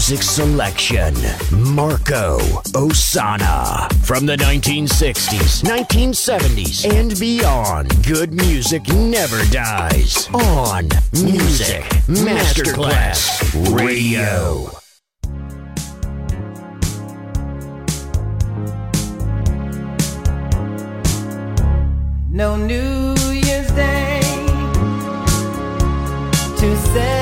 music selection Marco Ossanna. From the 1960s, 1970s, and beyond, good music never dies. On Music Masterclass Radio. No New Year's Day to say.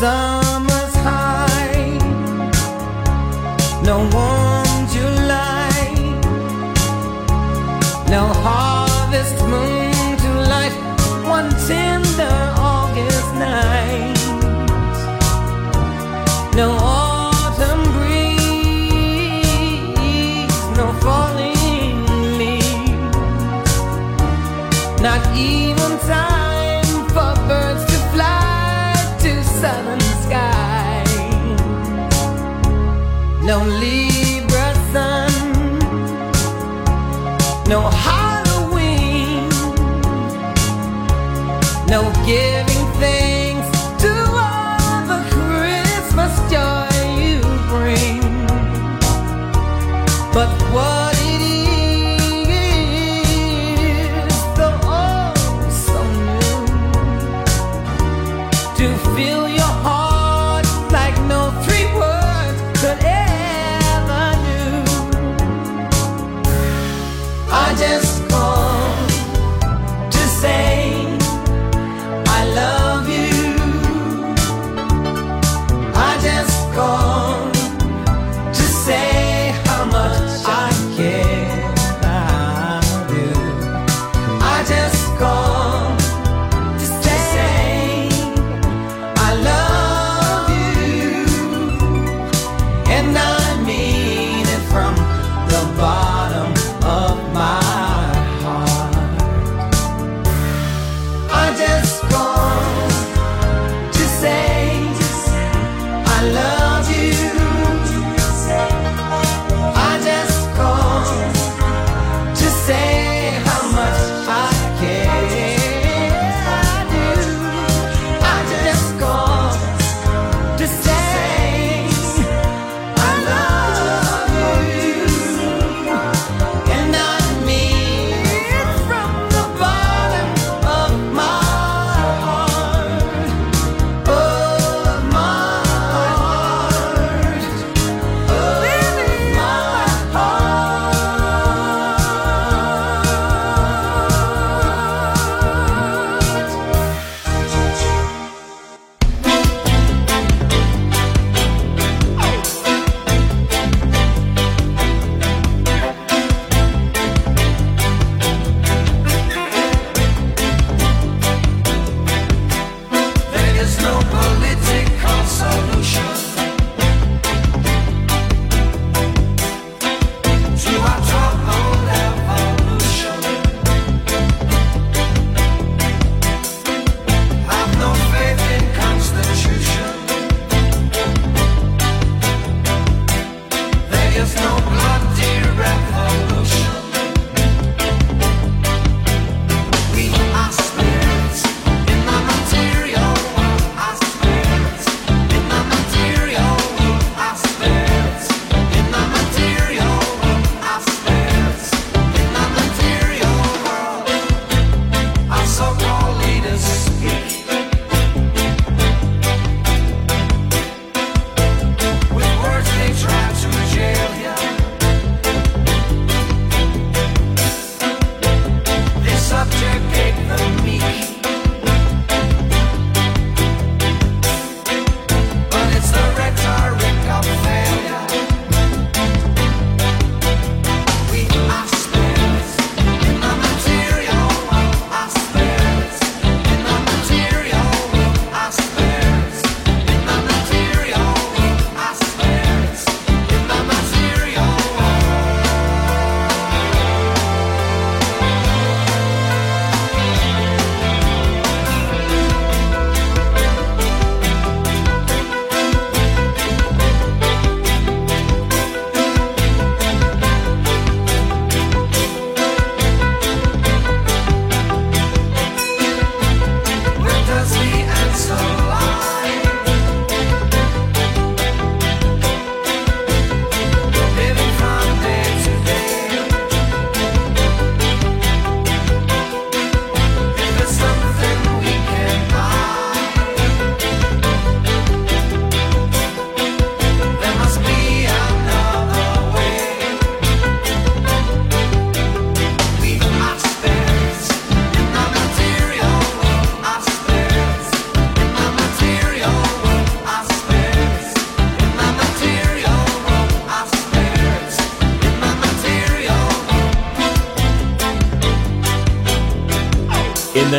sun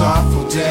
Awful day.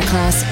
Masterclass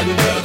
I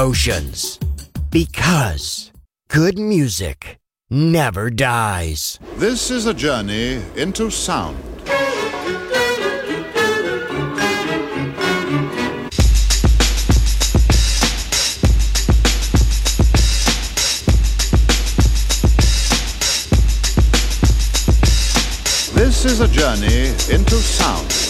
emotions. Because good music never dies. This is a journey into sound. This is a journey into sound.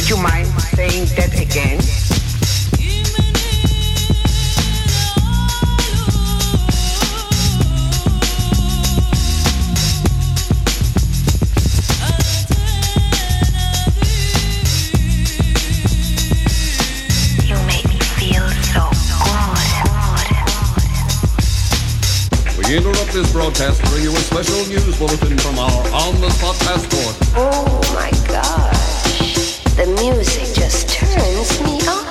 would you mind saying that again? You make me feel so good. We interrupt this broadcast to bring you a special news bulletin from our on-the-spot passport. Oh my gosh. Music just turns me on.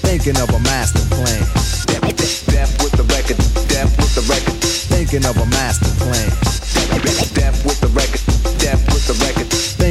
Thinking of a master plan. With the record, with the record. Thinking of a master plan.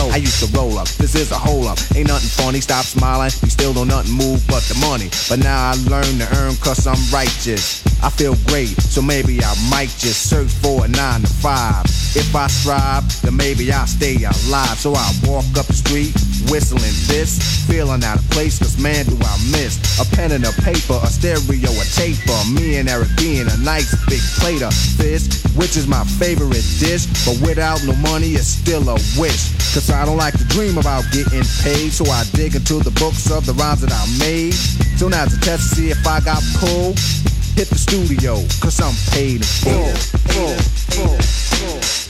roll. I used to roll up. This is a hole up. Ain't nothing funny. Stop smiling. We still don't nothing move but the money. But now I learn to earn cause I'm righteous. I feel great, so maybe I might just search for a nine to five. If I strive, then maybe I'll stay alive. So I walk up the street, whistling this, feeling out of place, cause man do I miss a pen and a paper, a stereo, a tape, taper. Me and Eric being a nice big plate of fish, which is my favorite dish. But without no money, it's still a wish. Cause I don't like to dream about getting paid, so I dig into the books of the rhymes that I made. So now a test to see if I got pulled, hit the studio, cause I'm paid in full.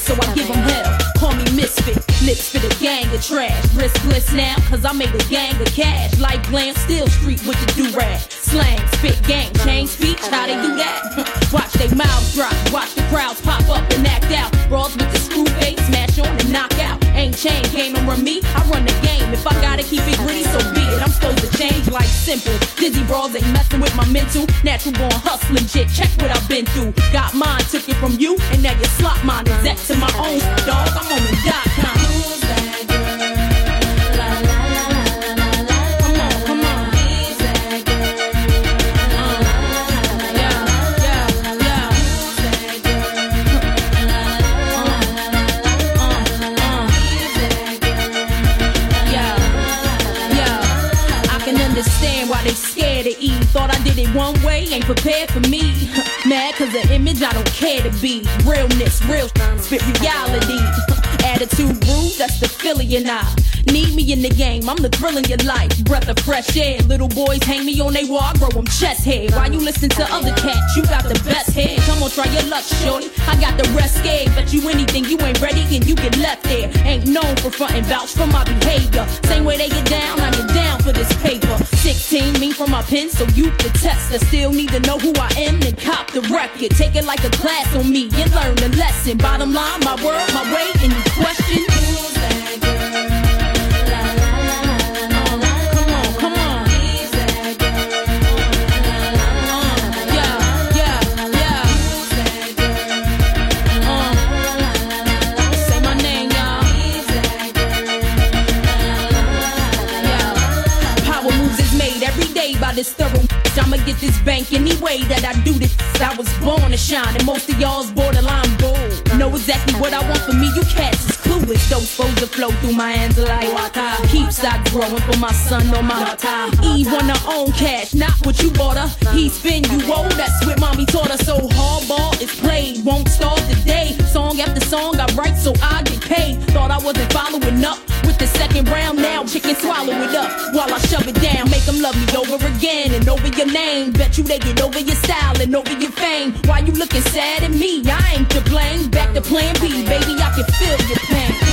So I give them hell. Call me misfit, lips for the gang of trash. Riskless now, cause I made a gang of cash. Like glam, still street with the do-rag. Slang, spit, gang, change speech, how they do that? Watch they mouths drop, watch the crowds pop up and act out. Brawls with the screw face, smash on and knock out. Ain't chain game on me, I run the game. If I gotta keep it gritty, so be. Supposed to change like simple. Dizzy brawls ain't messing with my mental. Natural born hustling shit, check what I've been through. Got mine, took it from you, and now you slot mine. Exact to my own dog, I'm on the dot com. Ain't prepared for me. Mad cause the image I don't care to be. Realness, real spit reality. Attitude rude, that's the Philly and I. Need me in the game, I'm the thrill in your life. Breath of fresh air. Little boys hang me on they wall, I grow them chest hair. Why you listen to other cats? You got the best head. Come on, try your luck, shorty. I got the rest scared. Bet you anything, you ain't ready and you get left there. Ain't known for frontin' vouch for my behavior. Same way they get down, I get down for this paper. 16, me from my pen, so you the test. I still need to know who I am and cop the record. Take it like a class on me and learn the lesson. Bottom line, my word, my way, any question? Come on, come on. Yeah, yeah, yeah. Say my name, y'all. Yeah. Power moves is made every day by this thorough. I'ma get this bank any way that I do this. I was born to shine, and most of y'all's borderline bold. Know exactly what I want for me. You cats clueless. Those flows that flow through my hands like water. Keep stock growing for my son or my daughter. Eve her own cash, not what you bought her. He spin you old, that's what mommy taught her. So hardball is played, won't start today. Song after song I write so I get paid. Thought I wasn't following up with the second round. Now chicken swallow it up while I shove it down. Make them love me over again and over your name. Bet you they get over your style and over your fame. Why you looking sad at me? I ain't to blame. Back to plan B, baby, I can feel your pain. Now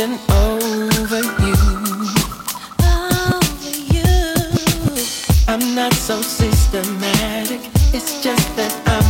contemplation over you. Over you. I'm not so systematic. It's just that I'm